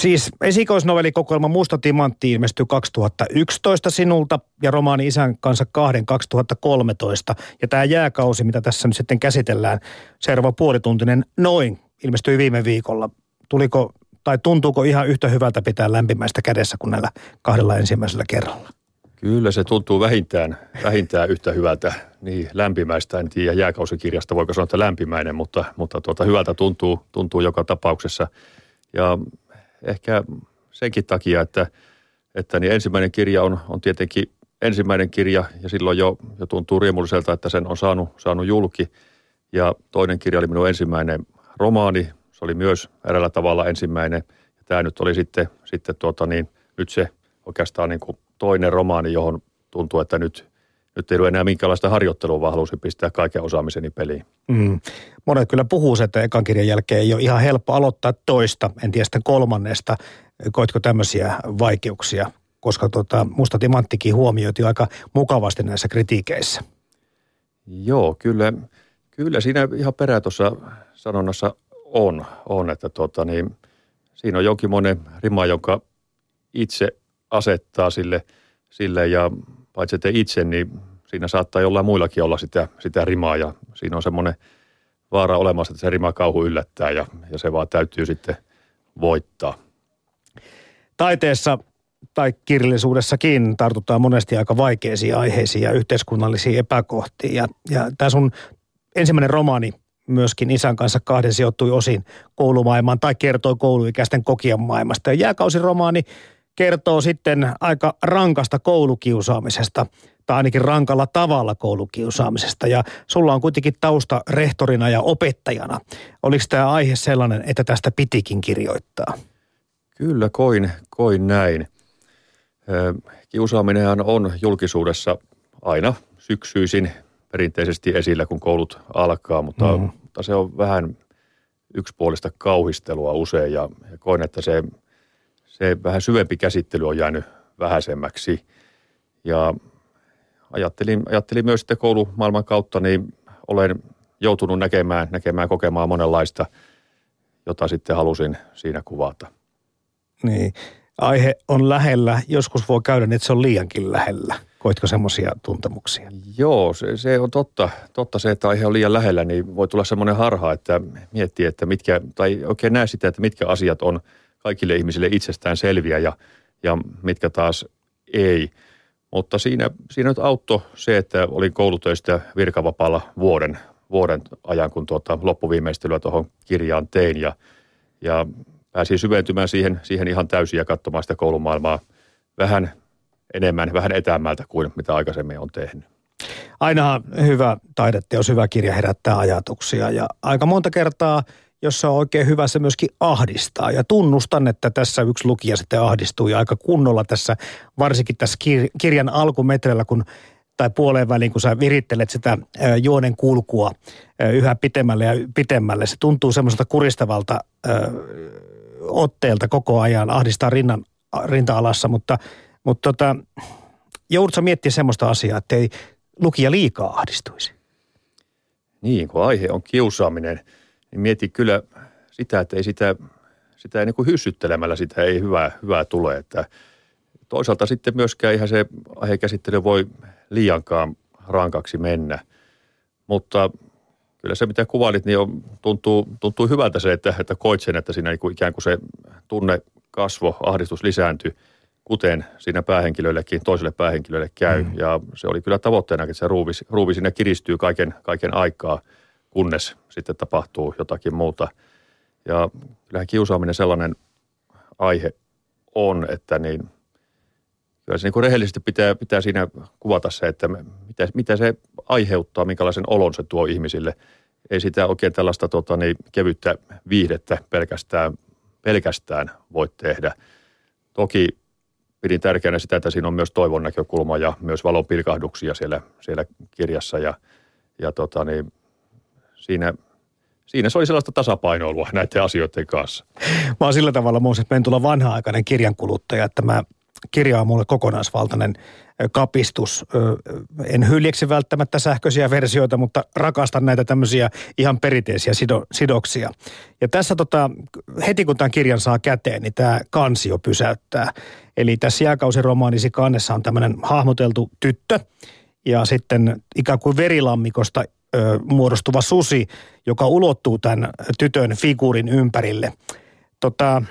Siis esikoisnovellikokoelma Musta timantti ilmestyi 2011 sinulta ja romaani Isän kanssa kahden 2013. Ja tämä jääkausi, mitä tässä nyt sitten käsitellään, seuraava puolituntinen noin, ilmestyi viime viikolla. Tuliko tai tuntuuko ihan yhtä hyvältä pitää lämpimäistä kädessä kuin näillä kahdella ensimmäisellä kerralla? Kyllä se tuntuu vähintään, vähintään yhtä hyvältä, niin lämpimäistä. En tiedä jääkausikirjasta, voiko sanoa, että lämpimäinen, mutta, mutta tuota, hyvältä tuntuu, tuntuu joka tapauksessa. Ja ehkä senkin takia, että, että niin ensimmäinen kirja on, on tietenkin ensimmäinen kirja ja silloin jo, jo tuntuu riemulliselta, että sen on saanut, saanut julki. Ja toinen kirja oli minun ensimmäinen romaani, se oli myös eräällä tavalla ensimmäinen. Ja tämä nyt oli sitten, sitten tuota niin, nyt se oikeastaan niin kuin toinen romaani, johon tuntuu, että nyt, nyt ei ole enää minkäänlaista harjoittelua, vaan halusin pistää kaiken osaamiseni peliin. Mm. Monet kyllä puhuu, että ekan kirjan jälkeen ei ole ihan helppo aloittaa toista, en tiedä sitten kolmannesta. Koitko tämmöisiä vaikeuksia? Koska tota, musta timanttikin huomioitiin aika mukavasti näissä kritiikeissä. Joo, kyllä, kyllä siinä ihan perä tuossa sanonnassa on, on että tota, niin, siinä on jonkinmoinen rima, jonka itse asettaa sille, sille ja paitsi te itse, niin siinä saattaa jollain muillakin olla sitä, sitä rimaa ja siinä on semmoinen vaara olemassa, että se rima kauhu yllättää ja, ja se vaan täytyy sitten voittaa. Taiteessa tai kirjallisuudessakin tartutaan monesti aika vaikeisiin aiheisiin ja yhteiskunnallisiin epäkohtiin. Ja, ja tämä sun ensimmäinen romaani myöskin isän kanssa kahden sijoittui osin koulumaailmaan tai kertoi kouluikäisten kokijan maailmasta. Ja jääkausiromaani kertoo sitten aika rankasta koulukiusaamisesta tai ainakin rankalla tavalla koulukiusaamisesta. Ja sulla on kuitenkin tausta rehtorina ja opettajana. Oliko tämä aihe sellainen, että tästä pitikin kirjoittaa? Kyllä, koin, koin näin. Kiusaaminenhan on julkisuudessa aina syksyisin perinteisesti esillä, kun koulut alkaa, mutta, mm-hmm. mutta se on vähän yksipuolista kauhistelua usein ja, ja koin, että se, se vähän syvempi käsittely on jäänyt vähäisemmäksi. Ja ajattelin, ajattelin myös sitten koulumaailman kautta, niin olen joutunut näkemään, näkemään kokemaan monenlaista, jota sitten halusin siinä kuvata. Niin, aihe on lähellä. Joskus voi käydä, niin että se on liiankin lähellä. Koitko semmoisia tuntemuksia? Joo, se, se on totta. Totta se, että aihe on liian lähellä, niin voi tulla semmoinen harha, että miettii, että mitkä, tai oikein näe sitä, että mitkä asiat on kaikille ihmisille itsestään selviä ja, ja mitkä taas ei. Mutta siinä, siinä nyt auttoi se, että olin koulutöistä virkavapaalla vuoden, vuoden ajan, kun tuota loppuviimeistelyä tuohon kirjaan tein ja, ja pääsin syventymään siihen, siihen ihan täysin ja katsomaan sitä koulumaailmaa vähän enemmän, vähän etäämmältä kuin mitä aikaisemmin on tehnyt. Aina hyvä taideteos, hyvä kirja herättää ajatuksia ja aika monta kertaa, jos se on oikein hyvä, se myöskin ahdistaa. Ja tunnustan, että tässä yksi lukija sitten ahdistui aika kunnolla tässä, varsinkin tässä kirjan alkumetreillä, kun tai puoleen väliin, kun sä virittelet sitä juonen kulkua yhä pitemmälle ja pitemmälle. Se tuntuu semmoiselta kuristavalta otteelta koko ajan, ahdistaa rinnan, rinta-alassa, mutta – mutta tota, joudutko miettiä semmoista asiaa, että ei lukija liikaa ahdistuisi? Niin, kun aihe on kiusaaminen, niin mieti kyllä sitä, että ei sitä, sitä ei niin kuin hyssyttelemällä sitä ei hyvää, hyvää tule. Että toisaalta sitten myöskään ihan se aihekäsittely voi liiankaan rankaksi mennä. Mutta kyllä se, mitä kuvailit, niin on, tuntuu, tuntuu hyvältä se, että, että koit sen, että siinä niin kuin ikään kuin se tunne kasvo, ahdistus lisääntyi – kuten siinä päähenkilöillekin, toiselle päähenkilölle käy. Mm. Ja se oli kyllä tavoitteena, että se ruuvi, ruuvi sinne kiristyy kaiken, kaiken aikaa, kunnes sitten tapahtuu jotakin muuta. Ja kyllähän kiusaaminen sellainen aihe on, että niin, kyllä se niin kuin rehellisesti pitää, pitää siinä kuvata se, että mitä, mitä se aiheuttaa, minkälaisen olon se tuo ihmisille. Ei sitä oikein tällaista tota, niin, kevyttä viihdettä pelkästään, pelkästään voi tehdä. Toki pidin tärkeänä sitä, että siinä on myös toivon näkökulma ja myös valon pilkahduksia siellä, siellä kirjassa. Ja, ja tota, niin, siinä, siinä se oli sellaista tasapainoilua näiden asioiden kanssa. Mä oon sillä tavalla Mooses Pentula vanha-aikainen kirjankuluttaja, että mä kirja on mulle kokonaisvaltainen kapistus. En hyljeksi välttämättä sähköisiä versioita, mutta rakastan näitä tämmöisiä ihan perinteisiä sido, sidoksia. Ja tässä tota, heti kun tämän kirjan saa käteen, niin tämä kansio pysäyttää. Eli tässä jääkausiromaanisi kannessa on tämmöinen hahmoteltu tyttö ja sitten ikään kuin verilammikosta muodostuva susi, joka ulottuu tämän tytön figuurin ympärille. Tota,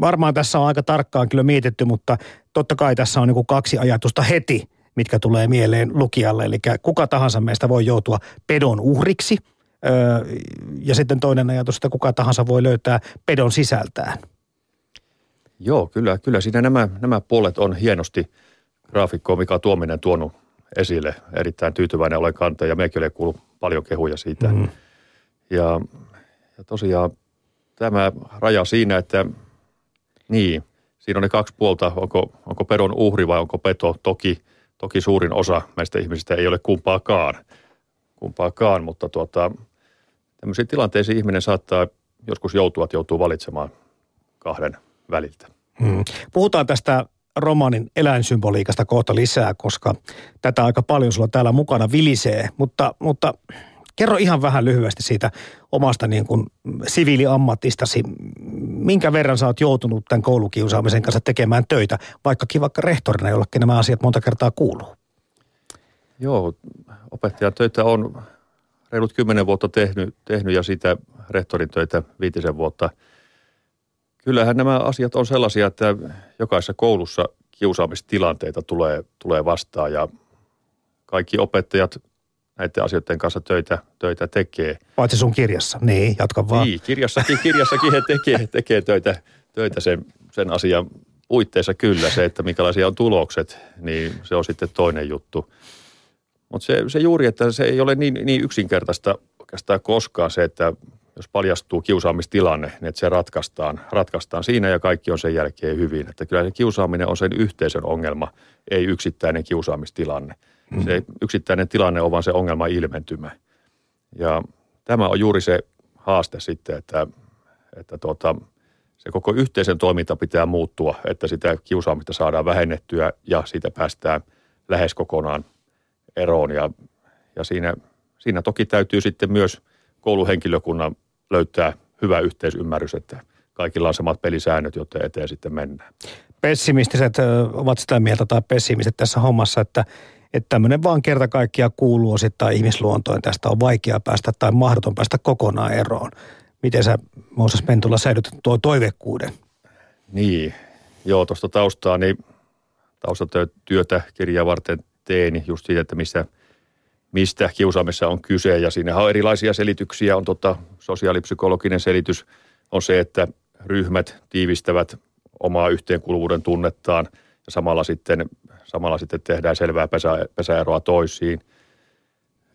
varmaan tässä on aika tarkkaan kyllä mietitty, mutta totta kai tässä on niin kaksi ajatusta heti, mitkä tulee mieleen lukijalle. Eli kuka tahansa meistä voi joutua pedon uhriksi. Ja sitten toinen ajatus, että kuka tahansa voi löytää pedon sisältään. Joo, kyllä, kyllä siinä nämä, nämä puolet on hienosti graafikko Mika Tuominen tuonut esille. Erittäin tyytyväinen olen kantaa ja mekin olen kuullut paljon kehuja siitä. Mm. Ja, ja tosiaan tämä raja siinä, että niin, siinä on ne kaksi puolta, onko, onko pedon uhri vai onko peto. Toki, toki suurin osa meistä ihmisistä ei ole kumpaakaan, kumpaakaan mutta tuota, tämmöisiin tilanteisiin ihminen saattaa joskus joutua, että joutuu valitsemaan kahden väliltä. Hmm. Puhutaan tästä romanin eläinsymboliikasta kohta lisää, koska tätä aika paljon sulla täällä mukana vilisee, mutta, mutta Kerro ihan vähän lyhyesti siitä omasta niin kuin siviiliammatistasi. Minkä verran sä oot joutunut tämän koulukiusaamisen kanssa tekemään töitä, vaikkakin vaikka rehtorina, jollekin nämä asiat monta kertaa kuuluu? Joo, opettajan töitä on reilut kymmenen vuotta tehnyt, tehnyt ja sitä rehtorin töitä viitisen vuotta. Kyllähän nämä asiat on sellaisia, että jokaisessa koulussa kiusaamistilanteita tulee, tulee vastaan ja kaikki opettajat näiden asioiden kanssa töitä, töitä tekee. Paitsi sun kirjassa, niin, jatka vaan. Niin, kirjassakin, kirjassakin he tekee, tekee töitä, töitä sen, sen asian puitteissa kyllä. Se, että minkälaisia on tulokset, niin se on sitten toinen juttu. Mutta se, se juuri, että se ei ole niin, niin yksinkertaista oikeastaan koskaan se, että jos paljastuu kiusaamistilanne, niin että se ratkaistaan, ratkaistaan siinä ja kaikki on sen jälkeen hyvin. Että kyllä se kiusaaminen on sen yhteisön ongelma, ei yksittäinen kiusaamistilanne. Mm. Se yksittäinen tilanne on vaan se ongelma ilmentymä. Ja tämä on juuri se haaste sitten, että, että tuota, se koko yhteisen toiminta pitää muuttua, että sitä kiusaamista saadaan vähennettyä ja siitä päästään lähes kokonaan eroon. Ja, ja siinä, siinä toki täytyy sitten myös kouluhenkilökunnan löytää hyvä yhteisymmärrys, että kaikilla on samat pelisäännöt, jotta eteen sitten mennään. Pessimistiset ovat sitä mieltä tai pessimiset tässä hommassa, että että tämmöinen vaan kerta kaikkiaan kuuluu osittain ihmisluontoon. Tästä on vaikea päästä tai mahdoton päästä kokonaan eroon. Miten sä Mooses Pentula säilytät tuo toivekkuuden? Niin, joo tuosta taustaa, niin taustatyötä kirjaa varten tein just siitä, että missä, mistä kiusaamissa on kyse. Ja siinä on erilaisia selityksiä. On tota, sosiaalipsykologinen selitys on se, että ryhmät tiivistävät omaa yhteenkuuluvuuden tunnettaan ja samalla sitten Samalla sitten tehdään selvää pesä, pesäeroa toisiin.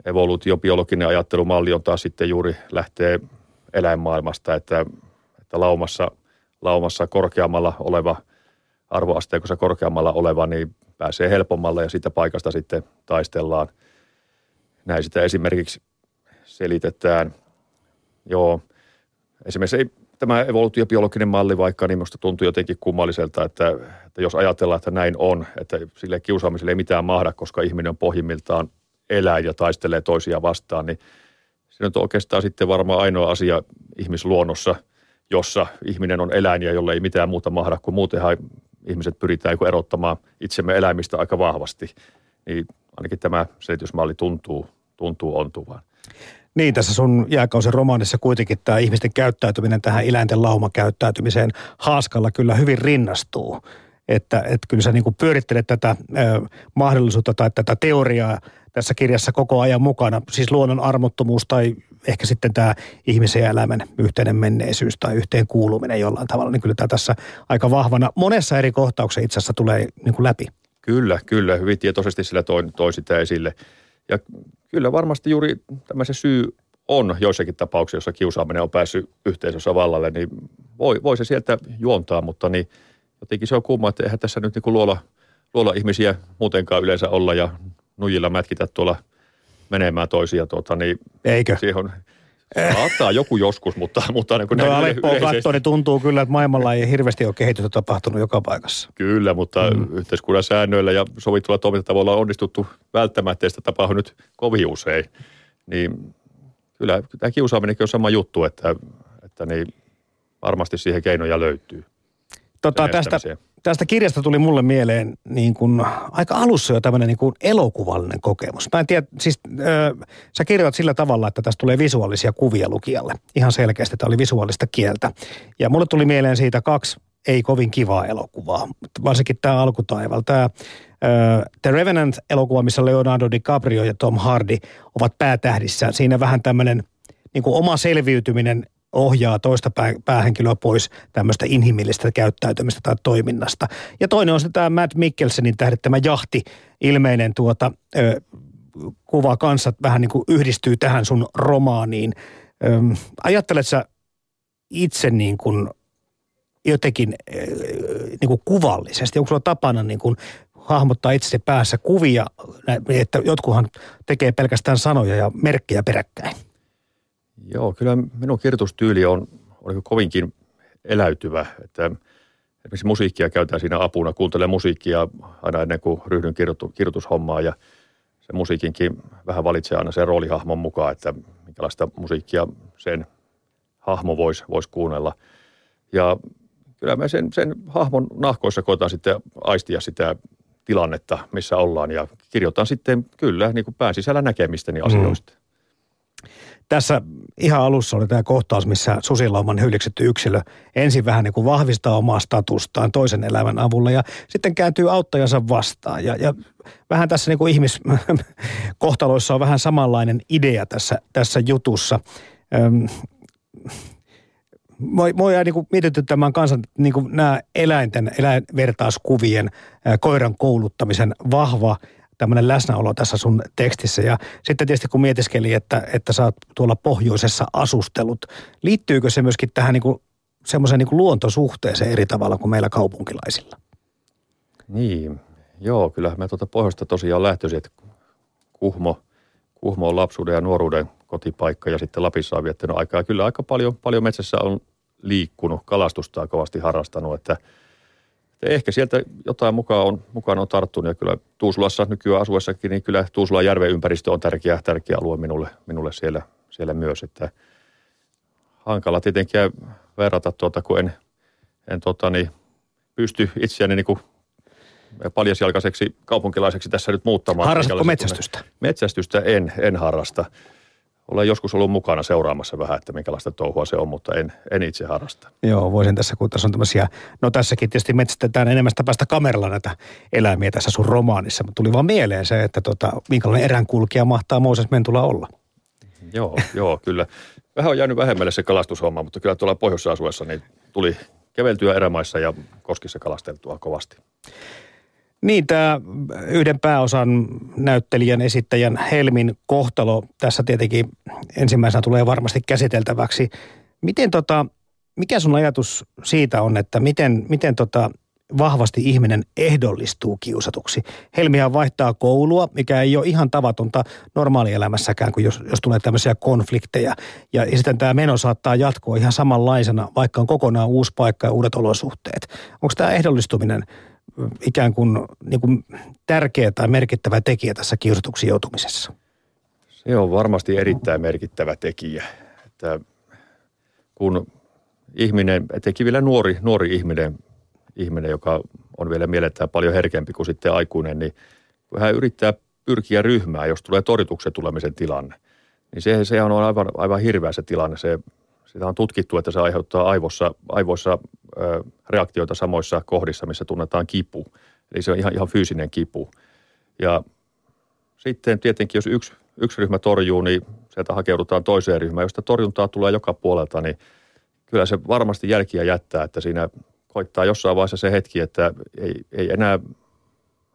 Evoluutiobiologinen ajattelumalli on taas sitten juuri lähtee eläinmaailmasta, että, että laumassa, laumassa korkeammalla oleva, arvoasteikossa korkeammalla oleva, niin pääsee helpommalle ja siitä paikasta sitten taistellaan. Näin sitä esimerkiksi selitetään. Joo, esimerkiksi ei tämä evoluutiobiologinen malli vaikka, niin minusta tuntuu jotenkin kummalliselta, että, että jos ajatellaan, että näin on, että sille kiusaamiselle ei mitään mahda, koska ihminen on pohjimmiltaan eläin ja taistelee toisia vastaan, niin se on oikeastaan sitten varmaan ainoa asia ihmisluonnossa, jossa ihminen on eläin ja jolle ei mitään muuta mahda, kun muutenhan ihmiset pyritään erottamaan itsemme eläimistä aika vahvasti. Niin ainakin tämä selitysmalli tuntuu, tuntuu ontuvan. Niin, tässä sun jääkausen romaanissa kuitenkin tämä ihmisten käyttäytyminen tähän eläinten laumakäyttäytymiseen haaskalla kyllä hyvin rinnastuu. Että, että kyllä sä niin kuin pyörittelet tätä ö, mahdollisuutta tai tätä teoriaa tässä kirjassa koko ajan mukana. Siis luonnon armottomuus tai ehkä sitten tämä ihmisen ja eläimen yhteinen menneisyys tai yhteen kuuluminen jollain tavalla. Niin kyllä tämä tässä aika vahvana monessa eri kohtauksessa itse asiassa tulee niin kuin läpi. Kyllä, kyllä. Hyvin tietoisesti sillä toi, toi sitä esille. Ja kyllä varmasti juuri tämä se syy on joissakin tapauksissa, jossa kiusaaminen on päässyt yhteisössä vallalle, niin voi, voi se sieltä juontaa, mutta niin jotenkin se on kumma, että eihän tässä nyt niin kuin luola, luola ihmisiä muutenkaan yleensä olla ja nujilla mätkitä tuolla menemään toisia. Tuota, niin Eikö? Siihen on, Saattaa joku joskus, mutta... mutta niin no Aleppoa katsoo, niin tuntuu kyllä, että maailmalla ei hirveästi ole kehitystä tapahtunut joka paikassa. Kyllä, mutta mm. yhteiskunnan säännöillä ja sovitulla toimintatavoilla on onnistuttu välttämättä, sitä tapahtuu nyt kovin usein. Niin kyllä tämä kiusaaminenkin on sama juttu, että, että niin varmasti siihen keinoja löytyy. Tota, tästä, tästä kirjasta tuli mulle mieleen niin kuin, aika alussa jo tämmöinen niin elokuvallinen kokemus. Mä en tiedä, siis äh, sä kirjoitat sillä tavalla, että tästä tulee visuaalisia kuvia lukijalle. Ihan selkeästi, että oli visuaalista kieltä. Ja mulle tuli mieleen siitä kaksi ei kovin kivaa elokuvaa, varsinkin tämä alkutaival. Tämä The Revenant-elokuva, missä Leonardo DiCaprio ja Tom Hardy ovat päätähdissään. Siinä vähän tämmöinen niin oma selviytyminen ohjaa toista päähenkilöä pois tämmöistä inhimillistä käyttäytymistä tai toiminnasta. Ja toinen on sitten tämä Matt Mikkelsenin tähdittämä jahti, ilmeinen tuota, ö, kuva kanssa vähän niin kuin yhdistyy tähän sun romaaniin. Ö, ajattelet sä itse niin kuin jotenkin niin kuin kuvallisesti? Onko sulla tapana niin kuin hahmottaa itse päässä kuvia, että jotkuhan tekee pelkästään sanoja ja merkkejä peräkkäin? Joo, kyllä minun kirjoitustyyli on, on kovinkin eläytyvä, että esimerkiksi musiikkia käytetään siinä apuna. Kuuntelen musiikkia aina ennen kuin ryhdyn kirjoitu, kirjoitushommaan ja se musiikinkin vähän valitsee aina sen roolihahmon mukaan, että minkälaista musiikkia sen hahmo voisi vois kuunnella. Ja kyllä mä sen, sen hahmon nahkoissa koetaan sitten aistia sitä tilannetta, missä ollaan ja kirjoitan sitten kyllä niin kuin pään sisällä näkemistäni mm. asioista. Mm. Tässä ihan alussa oli tämä kohtaus, missä susilauman hyljeksetty yksilö ensin vähän niin kuin vahvistaa omaa statustaan toisen elämän avulla ja sitten kääntyy auttajansa vastaan. Ja, ja vähän tässä niin kuin ihmiskohtaloissa on vähän samanlainen idea tässä, tässä jutussa. Öm, mua jää niin mietityttämään kanssa niin nämä eläinten, eläinvertauskuvien, koiran kouluttamisen vahva tämmöinen läsnäolo tässä sun tekstissä. Ja sitten tietysti kun mietiskeli, että, että sä oot tuolla pohjoisessa asustelut, liittyykö se myöskin tähän niin kuin semmoiseen niin luontosuhteeseen eri tavalla kuin meillä kaupunkilaisilla? Niin, joo, kyllä mä tuota pohjoista tosiaan lähtöisin, että Kuhmo, Kuhmo on lapsuuden ja nuoruuden kotipaikka ja sitten Lapissa on viettänyt aikaa. Kyllä aika paljon, paljon metsässä on liikkunut, kalastusta on kovasti harrastanut, että – ehkä sieltä jotain mukaan on, mukaan on tarttunut ja kyllä Tuusulassa nykyään asuessakin, niin kyllä Tuusulan järven ympäristö on tärkeä, tärkeä alue minulle, minulle siellä, siellä myös. Että hankala tietenkin verrata tuota, kun en, en tuota, niin, pysty itseäni niin kuin paljasjalkaiseksi kaupunkilaiseksi tässä nyt muuttamaan. Harrastatko metsästystä? Metsästystä en, en harrasta olen joskus ollut mukana seuraamassa vähän, että minkälaista touhua se on, mutta en, en itse harrasta. Joo, voisin tässä, kun tässä on tämmöisiä, no tässäkin tietysti metsästetään enemmän päästä kameralla näitä eläimiä tässä sun romaanissa, mutta tuli vaan mieleen se, että tota, minkälainen eränkulkija mahtaa Mooses Mentula olla. Joo, joo, kyllä. Vähän on jäänyt vähemmälle se kalastushomma, mutta kyllä tuolla pohjoisessa asuessa niin tuli keveltyä erämaissa ja koskissa kalasteltua kovasti. Niin, tämä yhden pääosan näyttelijän, esittäjän Helmin kohtalo tässä tietenkin ensimmäisenä tulee varmasti käsiteltäväksi. Miten tota, mikä sun ajatus siitä on, että miten, miten tota vahvasti ihminen ehdollistuu kiusatuksi? Helmihan vaihtaa koulua, mikä ei ole ihan tavatonta normaalielämässäkään, kun jos, jos tulee tämmöisiä konflikteja. Ja, sitten tämä meno saattaa jatkua ihan samanlaisena, vaikka on kokonaan uusi paikka ja uudet olosuhteet. Onko tämä ehdollistuminen – ikään kuin, niin kuin tärkeä tai merkittävä tekijä tässä kiusatuksi joutumisessa? Se on varmasti erittäin merkittävä tekijä. Että kun ihminen, etenkin vielä nuori, nuori ihminen, ihminen, joka on vielä mielletään paljon herkempi kuin sitten aikuinen, niin kun hän yrittää pyrkiä ryhmään, jos tulee torjutuksen tulemisen tilanne, niin se, se on aivan, aivan hirveä se tilanne. Se, sitä on tutkittu, että se aiheuttaa aivossa, aivoissa reaktioita samoissa kohdissa, missä tunnetaan kipu. Eli se on ihan, ihan fyysinen kipu. Ja sitten tietenkin, jos yksi, yksi ryhmä torjuu, niin sieltä hakeudutaan toiseen ryhmään. Jos torjuntaa tulee joka puolelta, niin kyllä se varmasti jälkiä jättää, että siinä koittaa jossain vaiheessa se hetki, että ei, ei enää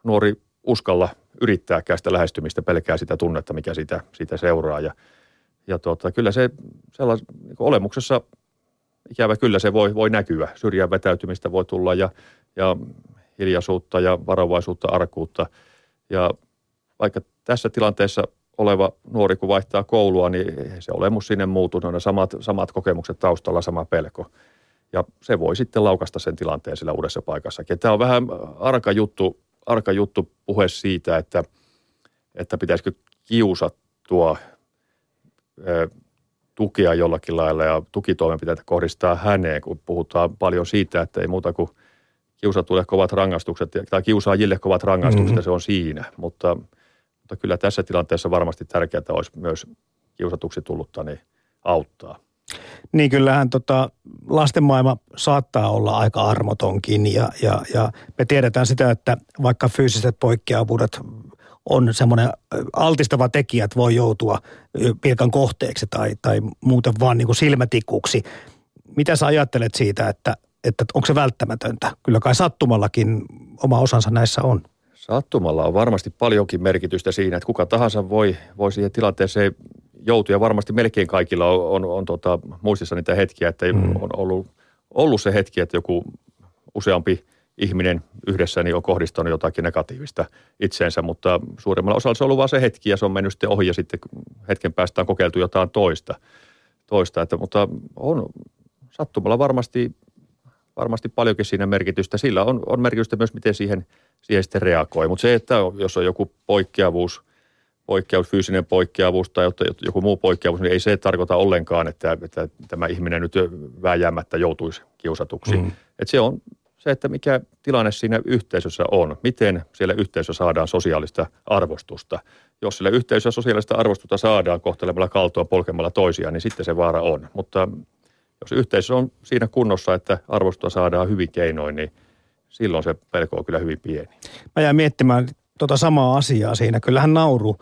nuori uskalla yrittääkään sitä lähestymistä, pelkää sitä tunnetta, mikä sitä, sitä seuraa. Ja, ja tuota, kyllä se sellais, niin olemuksessa ikävä kyllä se voi, voi näkyä. Syrjään vetäytymistä voi tulla ja, ja hiljaisuutta ja varovaisuutta, arkuutta. Ja vaikka tässä tilanteessa oleva nuori, kun vaihtaa koulua, niin se olemus sinne muutu. Ne samat, samat kokemukset taustalla, sama pelko. Ja se voi sitten laukasta sen tilanteen sillä uudessa paikassa. Tämä on vähän arka juttu, arka juttu puhe siitä, että, että pitäisikö kiusattua tukea jollakin lailla ja tukitoimenpiteitä kohdistaa häneen, kun puhutaan paljon siitä, että ei muuta kuin kiusatuille kovat rangaistukset tai kiusaajille kovat rangaistukset, mm-hmm. se on siinä. Mutta, mutta kyllä tässä tilanteessa varmasti tärkeää olisi myös kiusatuksi tullutta niin auttaa. Niin kyllähän tota, lastenmaailma saattaa olla aika armotonkin ja, ja, ja me tiedetään sitä, että vaikka fyysiset poikkeavuudet on semmoinen altistava tekijä, että voi joutua pilkan kohteeksi tai, tai muuten vaan niin kuin silmätikuksi. Mitä sä ajattelet siitä, että, että onko se välttämätöntä? Kyllä kai sattumallakin oma osansa näissä on. Sattumalla on varmasti paljonkin merkitystä siinä, että kuka tahansa voi, voi siihen tilanteeseen joutua. Ja varmasti melkein kaikilla on, on, on tota, muistissa niitä hetkiä, että mm. on ollut, ollut se hetki, että joku useampi – ihminen yhdessä niin on kohdistanut jotakin negatiivista itseensä, mutta suurimmalla osalla se on ollut vain se hetki ja se on mennyt sitten ohi ja sitten hetken päästä on kokeiltu jotain toista. toista että, mutta on sattumalla varmasti, varmasti paljonkin siinä merkitystä. Sillä on, on merkitystä myös, miten siihen, siihen sitten reagoi. Mutta se, että jos on joku poikkeavuus, poikkeavuus, fyysinen poikkeavuus tai joku muu poikkeavuus, niin ei se tarkoita ollenkaan, että, että tämä ihminen nyt vääjäämättä joutuisi kiusatuksi. Mm. Että se on se, että mikä tilanne siinä yhteisössä on, miten siellä yhteisössä saadaan sosiaalista arvostusta. Jos sillä yhteisössä sosiaalista arvostusta saadaan kohtelemalla kaltoa polkemalla toisiaan, niin sitten se vaara on. Mutta jos yhteisö on siinä kunnossa, että arvostusta saadaan hyvin keinoin, niin silloin se pelko on kyllä hyvin pieni. Mä jäin miettimään tuota samaa asiaa siinä. Kyllähän nauru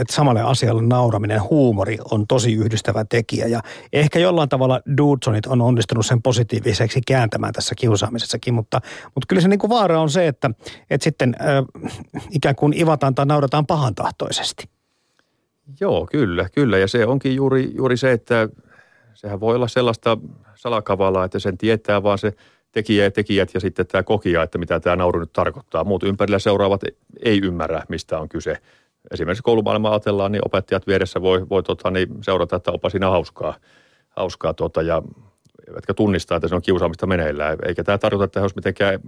että samalle asialle nauraminen, huumori on tosi yhdistävä tekijä. Ja ehkä jollain tavalla Dudesonit on onnistunut sen positiiviseksi kääntämään tässä kiusaamisessakin, mutta, mutta kyllä se niin kuin vaara on se, että, että sitten äh, ikään kuin ivataan tai naurataan pahantahtoisesti. Joo, kyllä, kyllä. Ja se onkin juuri, juuri se, että sehän voi olla sellaista salakavalaa, että sen tietää vaan se tekijä ja tekijät ja sitten tämä kokija, että mitä tämä nauru nyt tarkoittaa. Muut ympärillä seuraavat ei ymmärrä, mistä on kyse esimerkiksi koulumaailmaa ajatellaan, niin opettajat vieressä voi, voi tota, niin seurata, että opa siinä hauskaa, hauskaa tota, ja eivätkä tunnistaa, että se on kiusaamista meneillään. Eikä tämä tarkoita, että he olisivat mitenkään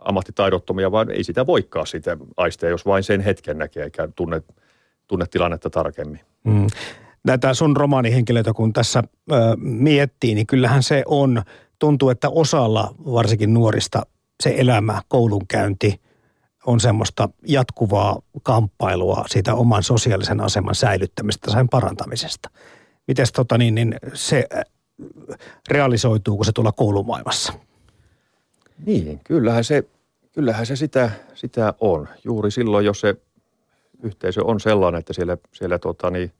ammattitaidottomia, vaan ei sitä voikaan sitä aistea, jos vain sen hetken näkee, eikä tunne, tunne tilannetta tarkemmin. Mm. Näitä sun romaanihenkilöitä, kun tässä ö, miettii, niin kyllähän se on, tuntuu, että osalla varsinkin nuorista se elämä, koulunkäynti – on semmoista jatkuvaa kamppailua siitä oman sosiaalisen aseman säilyttämistä tai parantamisesta. Miten tota niin, niin se äh, realisoituuko se tuolla koulumaailmassa? Niin, kyllähän se, kyllähän se sitä, sitä on. Juuri silloin, jos se yhteisö on sellainen, että siellä, siellä tota niin,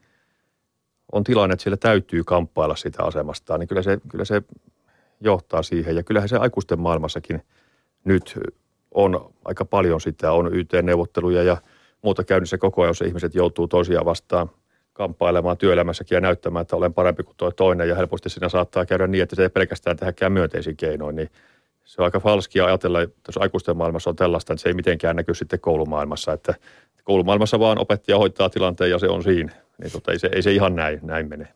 on tilanne, että siellä täytyy kamppailla sitä asemastaan, niin kyllä se, kyllä se johtaa siihen. Ja kyllähän se aikuisten maailmassakin nyt on aika paljon sitä, on YT-neuvotteluja ja muuta käynnissä koko ajan, jos ihmiset joutuu toisiaan vastaan kamppailemaan työelämässäkin ja näyttämään, että olen parempi kuin tuo toinen ja helposti siinä saattaa käydä niin, että se ei pelkästään tehdäkään myönteisin keinoin, niin se on aika falskia ajatella, että jos aikuisten maailmassa on tällaista, että se ei mitenkään näky sitten koulumaailmassa, että koulumaailmassa vaan opettaja hoitaa tilanteen ja se on siinä, niin tota, ei, se, ei se ihan näin, näin mene.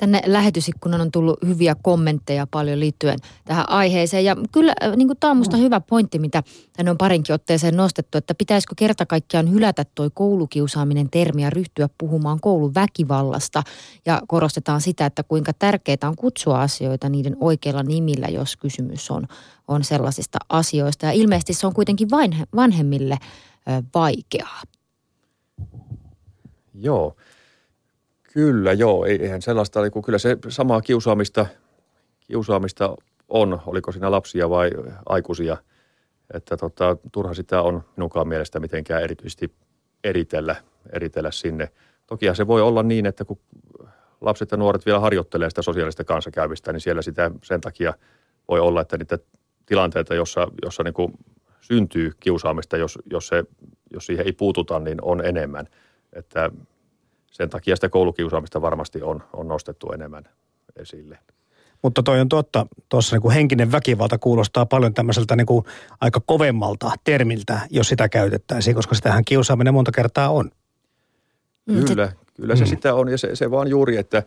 Tänne lähetysikkunan on tullut hyviä kommentteja paljon liittyen tähän aiheeseen. Ja kyllä äh, niin tämä on minusta hyvä pointti, mitä tänne on parinkin otteeseen nostettu, että pitäisikö kerta kaikkiaan hylätä tuo koulukiusaaminen termi ja ryhtyä puhumaan koulun väkivallasta. Ja korostetaan sitä, että kuinka tärkeää on kutsua asioita niiden oikeilla nimillä, jos kysymys on, on sellaisista asioista. Ja ilmeisesti se on kuitenkin vain vanhemmille vaikeaa. Joo. Kyllä, joo. Eihän sellaista, niin kyllä se samaa kiusaamista, kiusaamista on, oliko siinä lapsia vai aikuisia. Että tota, turha sitä on minunkaan mielestä mitenkään erityisesti eritellä, eritellä sinne. Toki se voi olla niin, että kun lapset ja nuoret vielä harjoittelee sitä sosiaalista kanssakäymistä, niin siellä sitä sen takia voi olla, että niitä tilanteita, jossa, jossa niin kuin syntyy kiusaamista, jos, jos, se, jos siihen ei puututa, niin on enemmän. Että sen takia sitä koulukiusaamista varmasti on, on nostettu enemmän esille. Mutta toi on totta, tuossa niin henkinen väkivalta kuulostaa paljon tämmöiseltä niin kuin aika kovemmalta termiltä, jos sitä käytettäisiin, koska sitähän kiusaaminen monta kertaa on. Mm, kyllä, se, kyllä se mm. sitä on ja se, se vaan juuri, että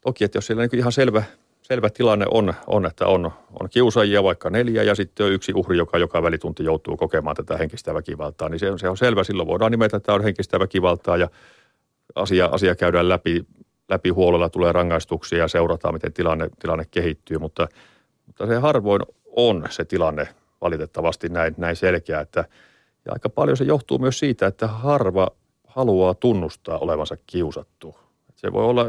toki, että jos siellä niin ihan selvä, selvä tilanne on, on, että on, on kiusaajia vaikka neljä ja sitten on yksi uhri, joka joka välitunti joutuu kokemaan tätä henkistä väkivaltaa, niin se on, se on selvä. Silloin voidaan nimetä, että tämä on henkistä väkivaltaa ja asia, asia käydään läpi, läpi huolella, tulee rangaistuksia ja seurataan, miten tilanne, tilanne kehittyy, mutta, mutta se harvoin on se tilanne valitettavasti näin, näin selkeä, että ja aika paljon se johtuu myös siitä, että harva haluaa tunnustaa olevansa kiusattu. Se voi olla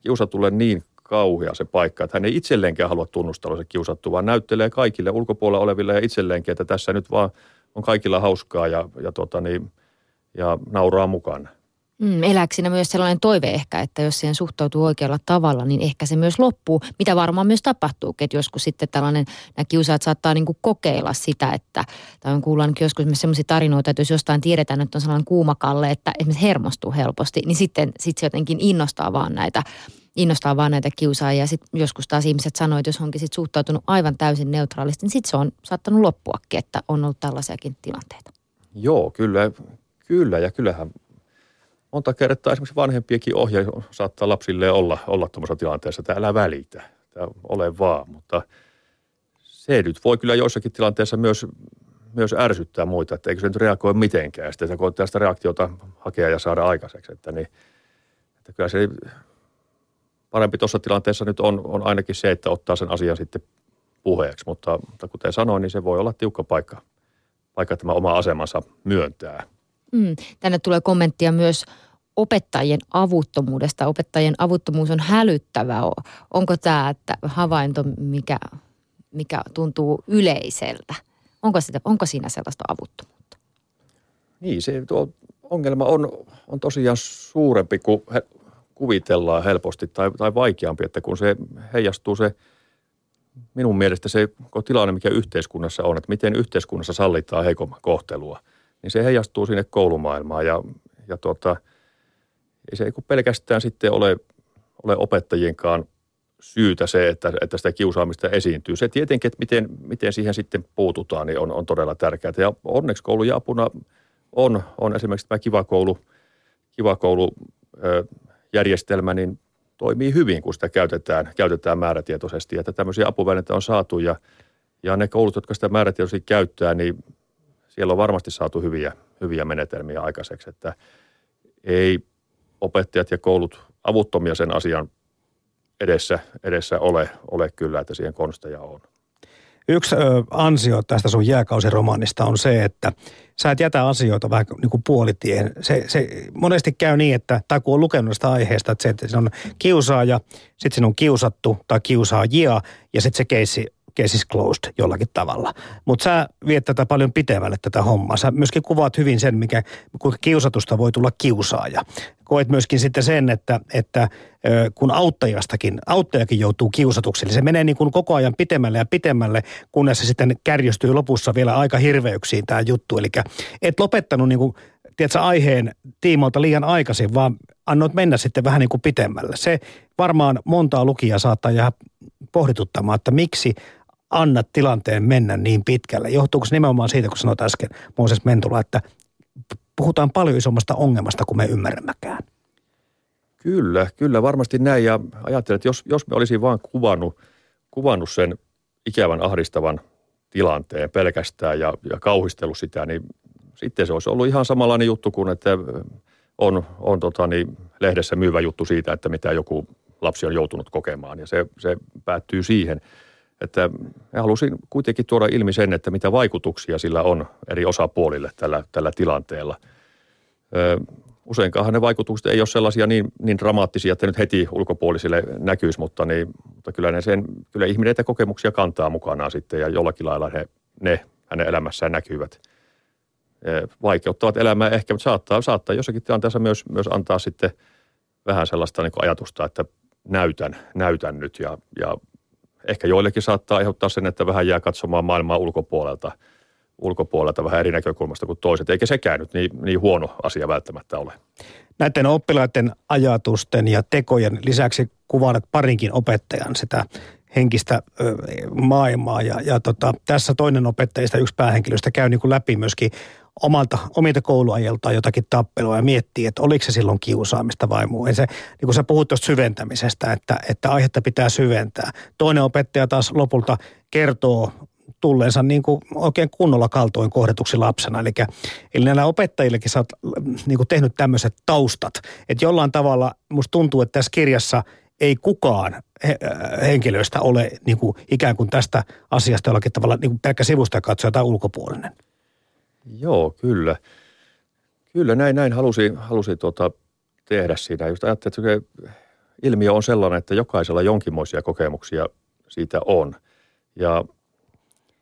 kiusatulle niin kauhea se paikka, että hän ei itselleenkään halua tunnustaa olevansa kiusattu, vaan näyttelee kaikille ulkopuolella oleville ja itselleenkin, että tässä nyt vaan on kaikilla hauskaa ja, ja, tota niin, ja nauraa mukana. Mm, elääkö siinä myös sellainen toive ehkä, että jos siihen suhtautuu oikealla tavalla, niin ehkä se myös loppuu, mitä varmaan myös tapahtuu, että joskus sitten tällainen, nämä kiusaat saattaa niin kokeilla sitä, että, tai on kuullut joskus myös sellaisia tarinoita, että jos jostain tiedetään, että on sellainen kuumakalle, että esimerkiksi hermostuu helposti, niin sitten sit se jotenkin innostaa vaan näitä innostaa vaan näitä kiusaajia. Sitten joskus taas ihmiset sanoo, että jos onkin sit suhtautunut aivan täysin neutraalisti, niin sitten se on saattanut loppuakin, että on ollut tällaisiakin tilanteita. Joo, kyllä, kyllä ja kyllähän monta kertaa esimerkiksi vanhempiakin ohje saattaa lapsille olla, olla tuommoisessa tilanteessa, että älä välitä, että ole vaan, mutta se nyt voi kyllä joissakin tilanteissa myös, myös ärsyttää muita, että eikö se nyt reagoi mitenkään, sitten se koittaa sitä reaktiota hakea ja saada aikaiseksi, että, niin, että kyllä se parempi tuossa tilanteessa nyt on, on ainakin se, että ottaa sen asian sitten puheeksi, mutta, mutta kuten sanoin, niin se voi olla tiukka paikka, paikka tämä oma asemansa myöntää. Mm. Tänne tulee kommenttia myös opettajien avuttomuudesta. Opettajien avuttomuus on hälyttävä. Onko tämä että havainto, mikä, mikä tuntuu yleiseltä? Onko, sitä, onko siinä sellaista avuttomuutta? Niin, se tuo ongelma on, on tosiaan suurempi kuin he, kuvitellaan helposti tai, tai vaikeampi, että kun se heijastuu se minun mielestä se tilanne, mikä yhteiskunnassa on, että miten yhteiskunnassa sallitaan heikomman kohtelua – niin se heijastuu sinne koulumaailmaan ja, ja tuota, ei se pelkästään sitten ole, ole opettajienkaan syytä se, että, että sitä kiusaamista esiintyy. Se tietenkin, että miten, miten siihen sitten puututaan, niin on, on todella tärkeää. Ja onneksi koulujen apuna on, on esimerkiksi tämä kiva koulu, kiva koulu järjestelmä, niin toimii hyvin, kun sitä käytetään, käytetään määrätietoisesti. Että tämmöisiä apuvälineitä on saatu ja, ja ne koulut, jotka sitä määrätietoisesti käyttää, niin siellä on varmasti saatu hyviä, hyviä menetelmiä aikaiseksi, että ei opettajat ja koulut avuttomia sen asian edessä, edessä ole, ole kyllä, että siihen konsteja on. Yksi ansio tästä sun jääkausiromaanista on se, että sä et jätä asioita vähän niin kuin puolitien. Se, se monesti käy niin, että, tai kun on lukenut sitä aiheesta, että se, että siinä on kiusaaja, sitten siinä on kiusattu tai kiusaajia, ja sitten se keissi case is closed jollakin tavalla. Mutta sä viet tätä paljon pitemmälle tätä hommaa. Sä myöskin kuvaat hyvin sen, mikä, kuinka kiusatusta voi tulla kiusaaja. Koet myöskin sitten sen, että, että kun auttajastakin, auttajakin joutuu kiusatuksi, eli se menee niin kuin koko ajan pitemmälle ja pitemmälle, kunnes se sitten kärjistyy lopussa vielä aika hirveyksiin tämä juttu. Eli et lopettanut niin kuin, tiedätkö, aiheen tiimoilta liian aikaisin, vaan annoit mennä sitten vähän niin kuin pitemmälle. Se varmaan montaa lukijaa saattaa jäädä pohdituttamaan, että miksi anna tilanteen mennä niin pitkälle? Johtuuko se nimenomaan siitä, kun sanoit äsken Mooses Mentula, että puhutaan paljon isommasta ongelmasta kuin me ymmärrämmekään? Kyllä, kyllä varmasti näin ja ajattelen, että jos, jos me olisi vain kuvannut, kuvannut sen ikävän ahdistavan tilanteen pelkästään ja, ja kauhistellut sitä, niin sitten se olisi ollut ihan samanlainen juttu kuin, että on, on tota niin, lehdessä myyvä juttu siitä, että mitä joku lapsi on joutunut kokemaan ja se, se päättyy siihen – että halusin kuitenkin tuoda ilmi sen, että mitä vaikutuksia sillä on eri osapuolille tällä, tällä tilanteella. Ö, useinkaan ne vaikutukset ei ole sellaisia niin, niin dramaattisia, että nyt heti ulkopuolisille näkyisi, mutta, niin, mutta kyllä, ne sen, kyllä ihminen näitä kokemuksia kantaa mukanaan sitten ja jollakin lailla he, ne hänen elämässään näkyvät. Vaikeuttavat elämää ehkä, mutta saattaa, saattaa jossakin tilanteessa myös, myös antaa sitten vähän sellaista niin ajatusta, että näytän, näytän nyt ja, ja ehkä joillekin saattaa aiheuttaa sen, että vähän jää katsomaan maailmaa ulkopuolelta, ulkopuolelta vähän eri näkökulmasta kuin toiset. Eikä sekään nyt niin, niin huono asia välttämättä ole. Näiden oppilaiden ajatusten ja tekojen lisäksi kuvailet parinkin opettajan sitä henkistä maailmaa. Ja, ja tota, tässä toinen opettajista, yksi päähenkilöstä, käy niin kuin läpi myöskin omalta, omilta kouluajeltaan jotakin tappelua ja miettii, että oliko se silloin kiusaamista vai muu. Se, niin kuin sä puhut tuosta syventämisestä, että, että aihetta pitää syventää. Toinen opettaja taas lopulta kertoo tulleensa niin kuin oikein kunnolla kaltoin kohdetuksi lapsena. Eli, eli näillä opettajillekin sä oot niin kuin tehnyt tämmöiset taustat, että jollain tavalla musta tuntuu, että tässä kirjassa ei kukaan henkilöistä ole niin kuin ikään kuin tästä asiasta jollakin tavalla niin kuin pelkkä sivusta katsoja tai ulkopuolinen. Joo, kyllä. Kyllä näin, näin halusi, halusi tuota tehdä siinä. Just ajattelin, että ilmiö on sellainen, että jokaisella jonkinmoisia kokemuksia siitä on. Ja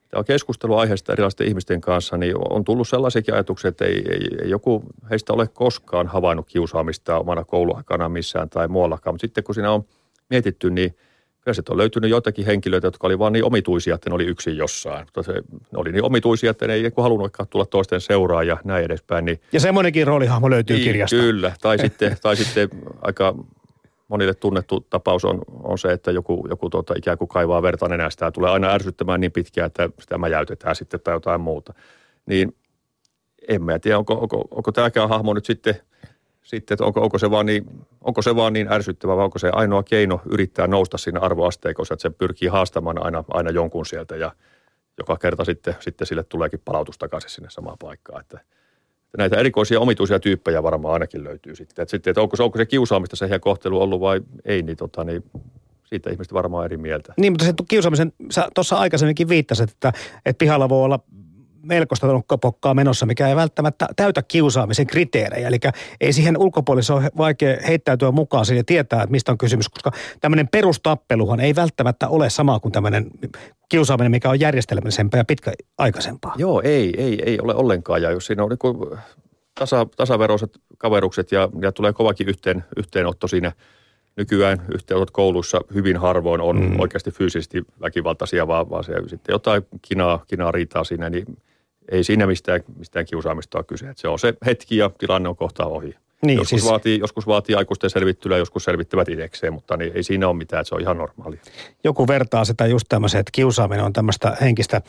tämä keskustelu aiheesta erilaisten ihmisten kanssa, niin on tullut sellaisiakin ajatuksia, että ei, ei, ei joku heistä ole koskaan havainnut kiusaamista omana kouluaikana missään tai muuallakaan. Mutta sitten kun siinä on mietitty, niin – Kyllä se on löytynyt joitakin henkilöitä, jotka oli vaan niin omituisia, että ne oli yksin jossain. Mutta se, ne oli niin omituisia, että ne ei halunnutkaan tulla toisten seuraa ja näin edespäin. Niin, ja semmoinenkin roolihahmo löytyy niin, kirjasta. Kyllä, tai sitten, tai sitten aika monille tunnettu tapaus on, on se, että joku, joku tota, ikään kuin kaivaa verta nenästä ja tulee aina ärsyttämään niin pitkään, että sitä mäjäytetään sitten tai jotain muuta. Niin en mä tiedä, onko, onko, onko tämäkään hahmo nyt sitten – sitten, että onko, onko, se vaan niin, onko se vaan niin ärsyttävä vai onko se ainoa keino yrittää nousta siinä arvoasteikossa, että se pyrkii haastamaan aina, aina jonkun sieltä ja joka kerta sitten, sitten sille tuleekin palautus takaisin sinne samaan paikkaan. Että, että näitä erikoisia omituisia tyyppejä varmaan ainakin löytyy sitten. Että, sitten, että onko, se, onko se kiusaamista se heidän kohtelu ollut vai ei, niin, tota, niin siitä ihmiset varmaan eri mieltä. Niin, mutta se kiusaamisen, sä tuossa aikaisemminkin viittasit, että, että pihalla voi olla melkoista nokkapokkaa menossa, mikä ei välttämättä täytä kiusaamisen kriteerejä. Eli ei siihen ulkopuolelle ole vaikea heittäytyä mukaan ja tietää, että mistä on kysymys, koska tämmöinen perustappeluhan ei välttämättä ole sama kuin tämmöinen kiusaaminen, mikä on järjestelmällisempää ja pitkäaikaisempaa. Joo, ei, ei, ei ole ollenkaan. Ja jos siinä on niin tasa, tasaveroiset kaverukset ja, ja tulee kovakin yhteen, yhteenotto siinä nykyään yhteenotot koulussa hyvin harvoin on mm. oikeasti fyysisesti väkivaltaisia, vaan, vaan se sitten jotain kinaa, kinaa riitaa siinä, niin ei siinä mistään, mistään kiusaamista ole kyse. Että se on se hetki ja tilanne on kohta ohi. Niin, joskus, siis... vaatii, joskus vaatii aikuisten selvittelyä, joskus selvittävät itsekseen, mutta niin ei siinä ole mitään, että se on ihan normaalia. Joku vertaa sitä just tämmöiseen, että kiusaaminen on tämmöistä henkistä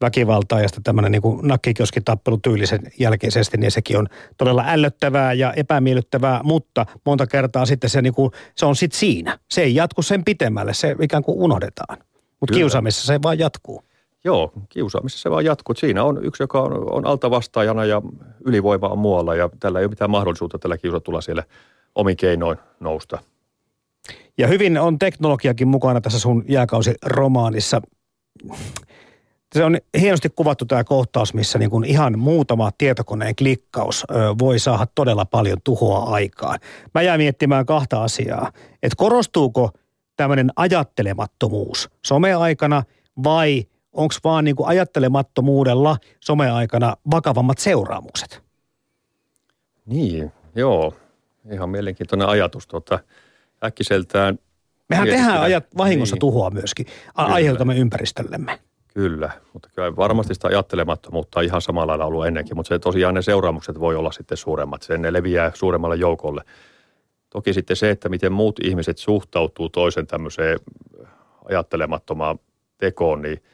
väkivaltaa ja sitten tämmöinen niin nakkikioskitappelu tyylisen jälkeisesti, niin sekin on todella ällöttävää ja epämiellyttävää, mutta monta kertaa sitten se, niin kuin, se on sitten siinä. Se ei jatku sen pitemmälle, se ikään kuin unohdetaan. Mutta kiusaamissa se vaan jatkuu. Joo, kiusaamisessa se vaan jatkuu. Siinä on yksi, joka on, on altavastaajana ja ylivoima on muualla ja tällä ei ole mitään mahdollisuutta tällä kiusatulla siellä omin keinoin nousta. Ja hyvin on teknologiakin mukana tässä sun jääkausiromaanissa. Se on hienosti kuvattu tämä kohtaus, missä niin kuin ihan muutama tietokoneen klikkaus voi saada todella paljon tuhoa aikaan. Mä jään miettimään kahta asiaa. Että korostuuko tämmöinen ajattelemattomuus someaikana vai – onko vaan niin kuin ajattelemattomuudella someaikana vakavammat seuraamukset? Niin, joo. Ihan mielenkiintoinen ajatus. Tuota, äkkiseltään Mehän tehdään ajat vahingossa niin. tuhoa myöskin, kyllä. aiheutamme ympäristöllemme. Kyllä, mutta kyllä varmasti sitä ajattelemattomuutta on ihan samalla lailla ollut ennenkin, mutta se tosiaan ne seuraamukset voi olla sitten suuremmat, sen ne leviää suuremmalle joukolle. Toki sitten se, että miten muut ihmiset suhtautuu toisen tämmöiseen ajattelemattomaan tekoon, niin –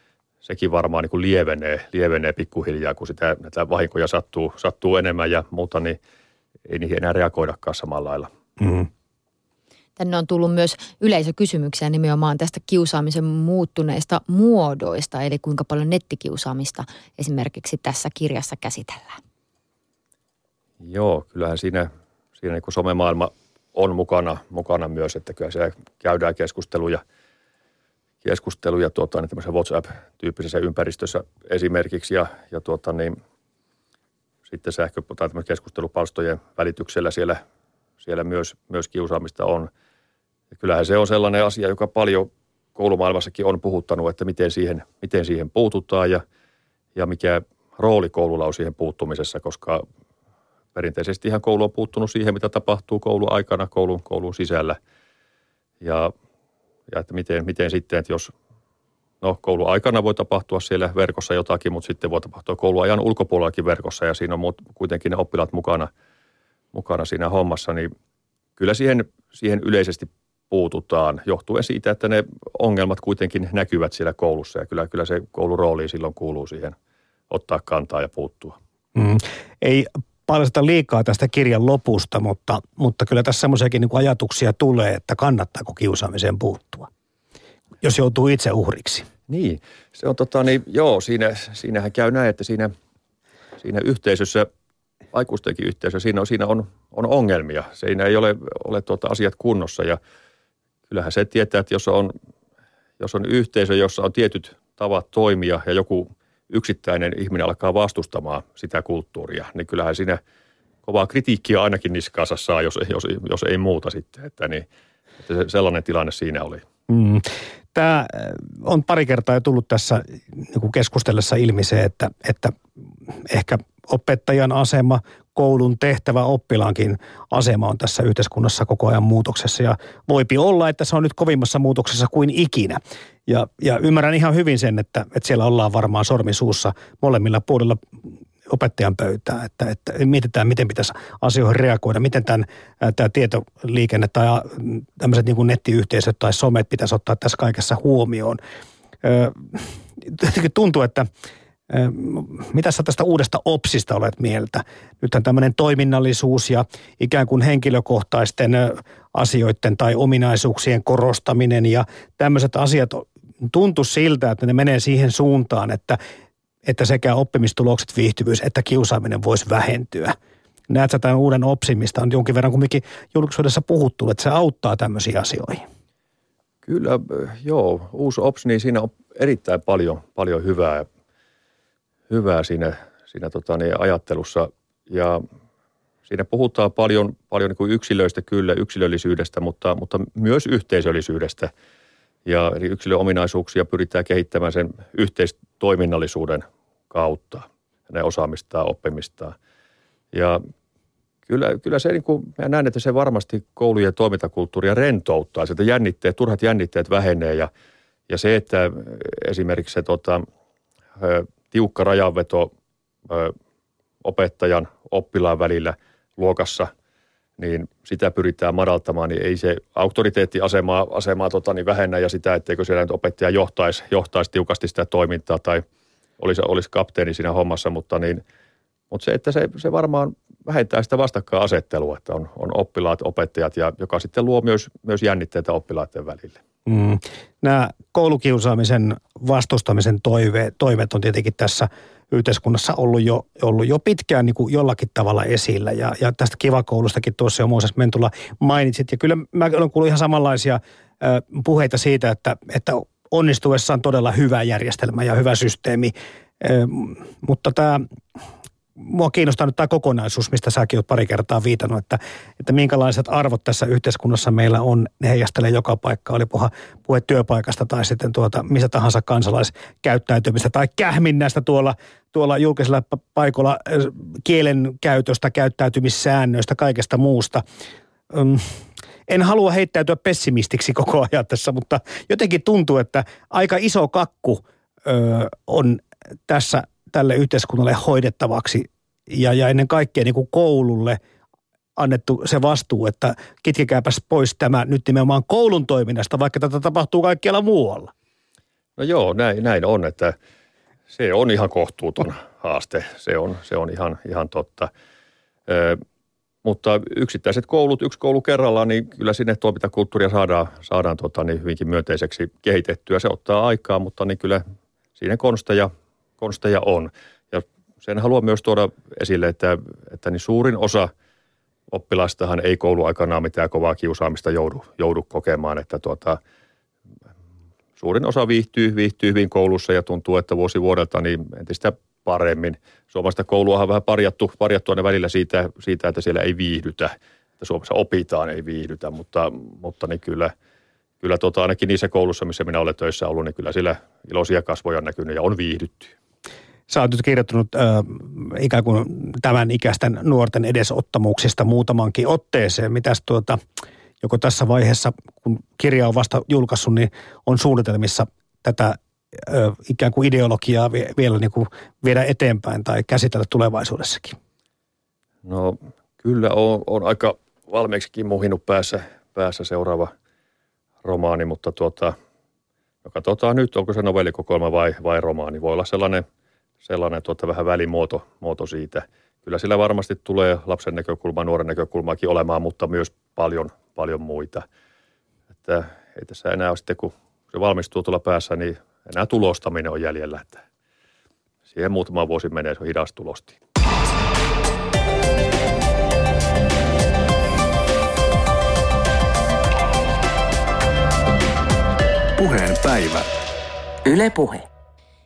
sekin varmaan niin kuin lievenee, lievenee pikkuhiljaa, kun sitä, näitä vahinkoja sattuu, sattuu enemmän ja muuta, niin ei niihin enää reagoidakaan samalla lailla. Mm-hmm. Tänne on tullut myös yleisökysymyksiä nimenomaan tästä kiusaamisen muuttuneista muodoista, eli kuinka paljon nettikiusaamista esimerkiksi tässä kirjassa käsitellään. Joo, kyllähän siinä, siinä niin kuin somemaailma on mukana, mukana myös, että kyllä siellä käydään keskusteluja – keskusteluja tuota, niin tämmöisessä WhatsApp-tyyppisessä ympäristössä esimerkiksi ja, ja tuota, niin, sitten sähkö- tai keskustelupalstojen välityksellä siellä, siellä myös, myös kiusaamista on. Ja kyllähän se on sellainen asia, joka paljon koulumaailmassakin on puhuttanut, että miten siihen, miten siihen puututaan ja, ja mikä rooli koululla on siihen puuttumisessa, koska perinteisesti ihan koulu on puuttunut siihen, mitä tapahtuu koulun aikana, koulun, koulun sisällä. Ja ja että miten, miten sitten, että jos no kouluaikana voi tapahtua siellä verkossa jotakin, mutta sitten voi tapahtua kouluajan ulkopuolellakin verkossa ja siinä on muut, kuitenkin ne oppilaat mukana, mukana siinä hommassa, niin kyllä siihen, siihen yleisesti puututaan johtuen siitä, että ne ongelmat kuitenkin näkyvät siellä koulussa ja kyllä, kyllä se koulun rooli silloin kuuluu siihen ottaa kantaa ja puuttua. Mm. Ei paljasta liikaa tästä kirjan lopusta, mutta, mutta kyllä tässä semmoisiakin niin ajatuksia tulee, että kannattaako kiusaamiseen puuttua, jos joutuu itse uhriksi. Niin, se on tota, niin, joo, siinä, siinähän käy näin, että siinä, siinä yhteisössä, aikuistenkin yhteisössä, siinä on, siinä on, on ongelmia. Siinä ei ole, ole tuota asiat kunnossa ja kyllähän se tietää, että jos on, jos on yhteisö, jossa on tietyt tavat toimia ja joku yksittäinen ihminen alkaa vastustamaan sitä kulttuuria, niin kyllähän siinä kovaa kritiikkiä ainakin niskaansa saa, jos, jos, jos ei muuta sitten. Että, niin, että sellainen tilanne siinä oli. Mm. Tämä äh, on pari kertaa jo tullut tässä niin keskustellessa ilmi se, että, että ehkä opettajan asema, koulun tehtävä, oppilaankin asema on tässä yhteiskunnassa koko ajan muutoksessa. Ja voipi olla, että se on nyt kovimmassa muutoksessa kuin ikinä. Ja, ja ymmärrän ihan hyvin sen, että, että siellä ollaan varmaan sormisuussa molemmilla puolilla opettajan pöytää, että, että mietitään, miten pitäisi asioihin reagoida, miten tämän, tämä tietoliikenne tai tämmöiset niin kuin nettiyhteisöt tai somet pitäisi ottaa tässä kaikessa huomioon. Jotenkin tuntuu, että mitä sä tästä uudesta OPSista olet mieltä? Nythän tämmöinen toiminnallisuus ja ikään kuin henkilökohtaisten asioiden tai ominaisuuksien korostaminen ja tämmöiset asiat tuntuu siltä, että ne menee siihen suuntaan, että että sekä oppimistulokset, viihtyvyys että kiusaaminen voisi vähentyä. Näet sä tämän uuden OPSimista on jonkin verran kumminkin julkisuudessa puhuttu, että se auttaa tämmöisiin asioihin? Kyllä, joo. Uusi OPS, niin siinä on erittäin paljon, paljon hyvää, hyvää siinä, siinä tota, niin ajattelussa. Ja siinä puhutaan paljon, paljon niin kuin yksilöistä kyllä, yksilöllisyydestä, mutta, mutta myös yhteisöllisyydestä. Ja eli yksilön ominaisuuksia pyritään kehittämään sen yhteistoiminnallisuuden kautta, hänen osaamistaan, oppimistaan. Ja kyllä, kyllä se, niin kuin, mä näen, että se varmasti koulujen toimintakulttuuria rentouttaa, että jännitteet, turhat jännitteet vähenee ja, ja se, että esimerkiksi se tota, tiukka rajanveto opettajan oppilaan välillä luokassa – niin sitä pyritään madaltamaan, niin ei se auktoriteettiasemaa asemaa, tota, niin vähennä ja sitä, etteikö siellä nyt opettaja johtaisi, johtaisi tiukasti sitä toimintaa tai olisi, olisi kapteeni siinä hommassa, mutta, niin, mutta se, että se, se varmaan vähentää sitä vastakkainasettelua, että on, on oppilaat, opettajat ja joka sitten luo myös, myös jännitteitä oppilaiden välille. Mm. Nämä koulukiusaamisen vastustamisen toive, toiveet on tietenkin tässä yhteiskunnassa ollut jo, ollut jo pitkään niin kuin jollakin tavalla esillä. Ja, ja tästä kivakoulustakin tuossa jo Mooses Mentula mainitsit. Ja kyllä mä olen kuullut ihan samanlaisia äh, puheita siitä, että, että onnistuessaan todella hyvä järjestelmä ja hyvä systeemi. Äh, mutta tämä mua kiinnostaa nyt tämä kokonaisuus, mistä säkin olet pari kertaa viitannut, että, että minkälaiset arvot tässä yhteiskunnassa meillä on. Ne heijastelee joka paikka, oli puhe, puhe työpaikasta tai sitten tuota, missä tahansa kansalaiskäyttäytymistä tai kähminnästä tuolla, tuolla julkisella paikalla kielen käytöstä, käyttäytymissäännöistä, kaikesta muusta. en halua heittäytyä pessimistiksi koko ajan tässä, mutta jotenkin tuntuu, että aika iso kakku on tässä tälle yhteiskunnalle hoidettavaksi ja, ja ennen kaikkea niin kuin koululle annettu se vastuu, että kitkekääpäs pois tämä nyt nimenomaan koulun toiminnasta, vaikka tätä tapahtuu kaikkialla muualla. No joo, näin, näin on, että se on ihan kohtuuton haaste. Se on, se on ihan, ihan totta. Ö, mutta yksittäiset koulut, yksi koulu kerrallaan, niin kyllä sinne toimintakulttuuria saadaan, saadaan tota, niin hyvinkin myönteiseksi kehitettyä. Se ottaa aikaa, mutta niin kyllä siinä konsteja konsteja on. Ja sen haluan myös tuoda esille, että, että niin suurin osa oppilastahan ei kouluaikanaan mitään kovaa kiusaamista joudu, joudu kokemaan, että tuota, suurin osa viihtyy, viihtyy hyvin koulussa ja tuntuu, että vuosi vuodelta niin entistä paremmin. Suomesta koulua on vähän parjattu, parjattu aina välillä siitä, siitä, että siellä ei viihdytä, että Suomessa opitaan, ei viihdytä, mutta, mutta niin kyllä, kyllä tota, ainakin niissä koulussa, missä minä olen töissä ollut, niin kyllä siellä iloisia kasvoja on näkynyt ja on viihdytty. Sä oot nyt kirjoittanut äh, ikään kuin tämän ikäisten nuorten edesottamuksista muutamankin otteeseen. Mitäs tuota, joko tässä vaiheessa, kun kirja on vasta julkaissut, niin on suunnitelmissa tätä äh, ikään kuin ideologiaa vielä niin kuin viedä eteenpäin tai käsitellä tulevaisuudessakin? No kyllä on, on aika valmiiksikin muhinut päässä, päässä seuraava romaani, mutta tuota, no katsotaan nyt, onko se novellikokoelma vai, vai romaani. Voi olla sellainen – sellainen tuota, vähän välimuoto muoto siitä. Kyllä sillä varmasti tulee lapsen näkökulma, nuoren näkökulmaakin olemaan, mutta myös paljon, paljon muita. Että ei tässä enää ole sitten, kun se valmistuu tuolla päässä, niin enää tulostaminen on jäljellä. Että siihen muutama vuosi menee, se on hidas tulosti. Puheen päivä. Yle Puhe.